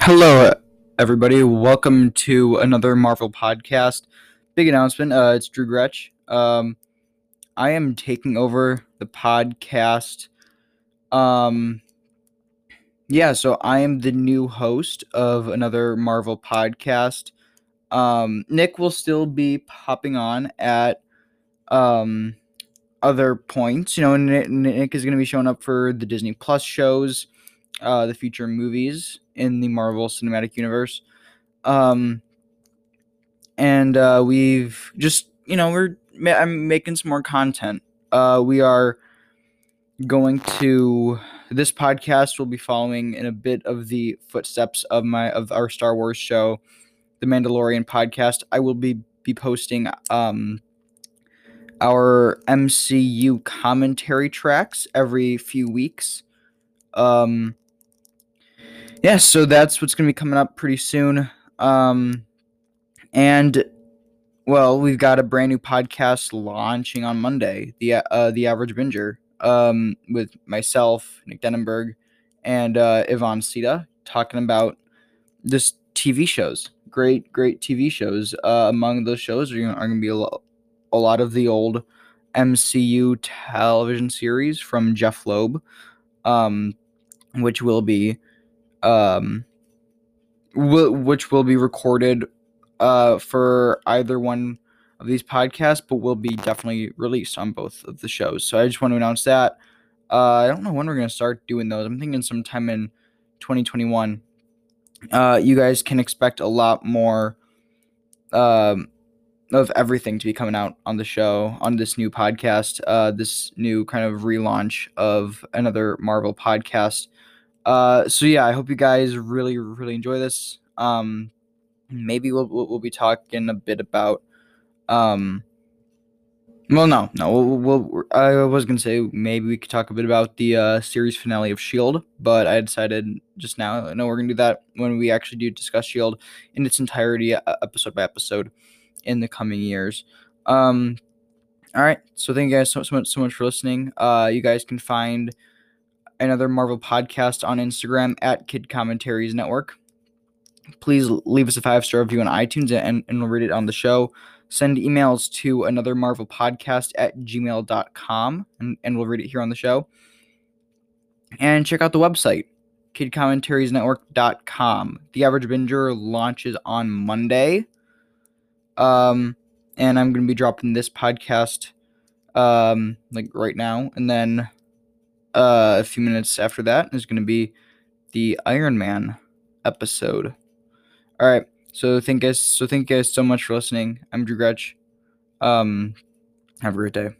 Hello, everybody. Welcome to another Marvel podcast. Big announcement. Uh, it's Drew Gretsch. Um, I am taking over the podcast. Um, yeah, so I am the new host of another Marvel podcast. Um, Nick will still be popping on at um other points. You know, Nick, is going to be showing up for the Disney Plus shows, uh, the future movies in the Marvel Cinematic Universe. Um, and uh, we've just, you know, we're I'm making some more content. Uh, we are going to this podcast will be following in a bit of the footsteps of my of our Star Wars show, the Mandalorian podcast. I will be be posting um our MCU commentary tracks every few weeks. Um yeah, so that's what's going to be coming up pretty soon. Um and well, we've got a brand new podcast launching on Monday, the uh, the Average Binger, um, with myself, Nick Denenberg, and uh, Yvonne Sita, talking about this TV shows. Great, great TV shows. Uh, among those shows are, are going to be a, lo- a lot of the old MCU television series from Jeff Loeb, um, which will be, um, will, which will be recorded uh, for either one of these podcasts, but will be definitely released on both of the shows. So I just want to announce that. Uh, I don't know when we're going to start doing those. I'm thinking sometime in 2021. Uh, you guys can expect a lot more um, of everything to be coming out on the show, on this new podcast, uh, this new kind of relaunch of another Marvel podcast. Uh, so yeah, I hope you guys really, really enjoy this. Um, maybe we'll, we'll, be talking a bit about um well no no we'll, we'll, i was gonna say maybe we could talk a bit about the uh series finale of shield but i decided just now no we're gonna do that when we actually do discuss shield in its entirety episode by episode in the coming years um all right so thank you guys so, so much so much for listening uh you guys can find another marvel podcast on instagram at kid commentaries network please leave us a five star review on iTunes and, and we'll read it on the show. Send emails to another Marvel podcast at gmail.com and, and we'll read it here on the show. And check out the website, kidcommentariesnetwork.com. The Average Binger launches on Monday. Um, and I'm going to be dropping this podcast um, like right now. And then uh, a few minutes after that is going to be the Iron Man episode. All right. So thank guys. So thank you guys so much for listening. I'm Drew Gretch. Um, have a great day.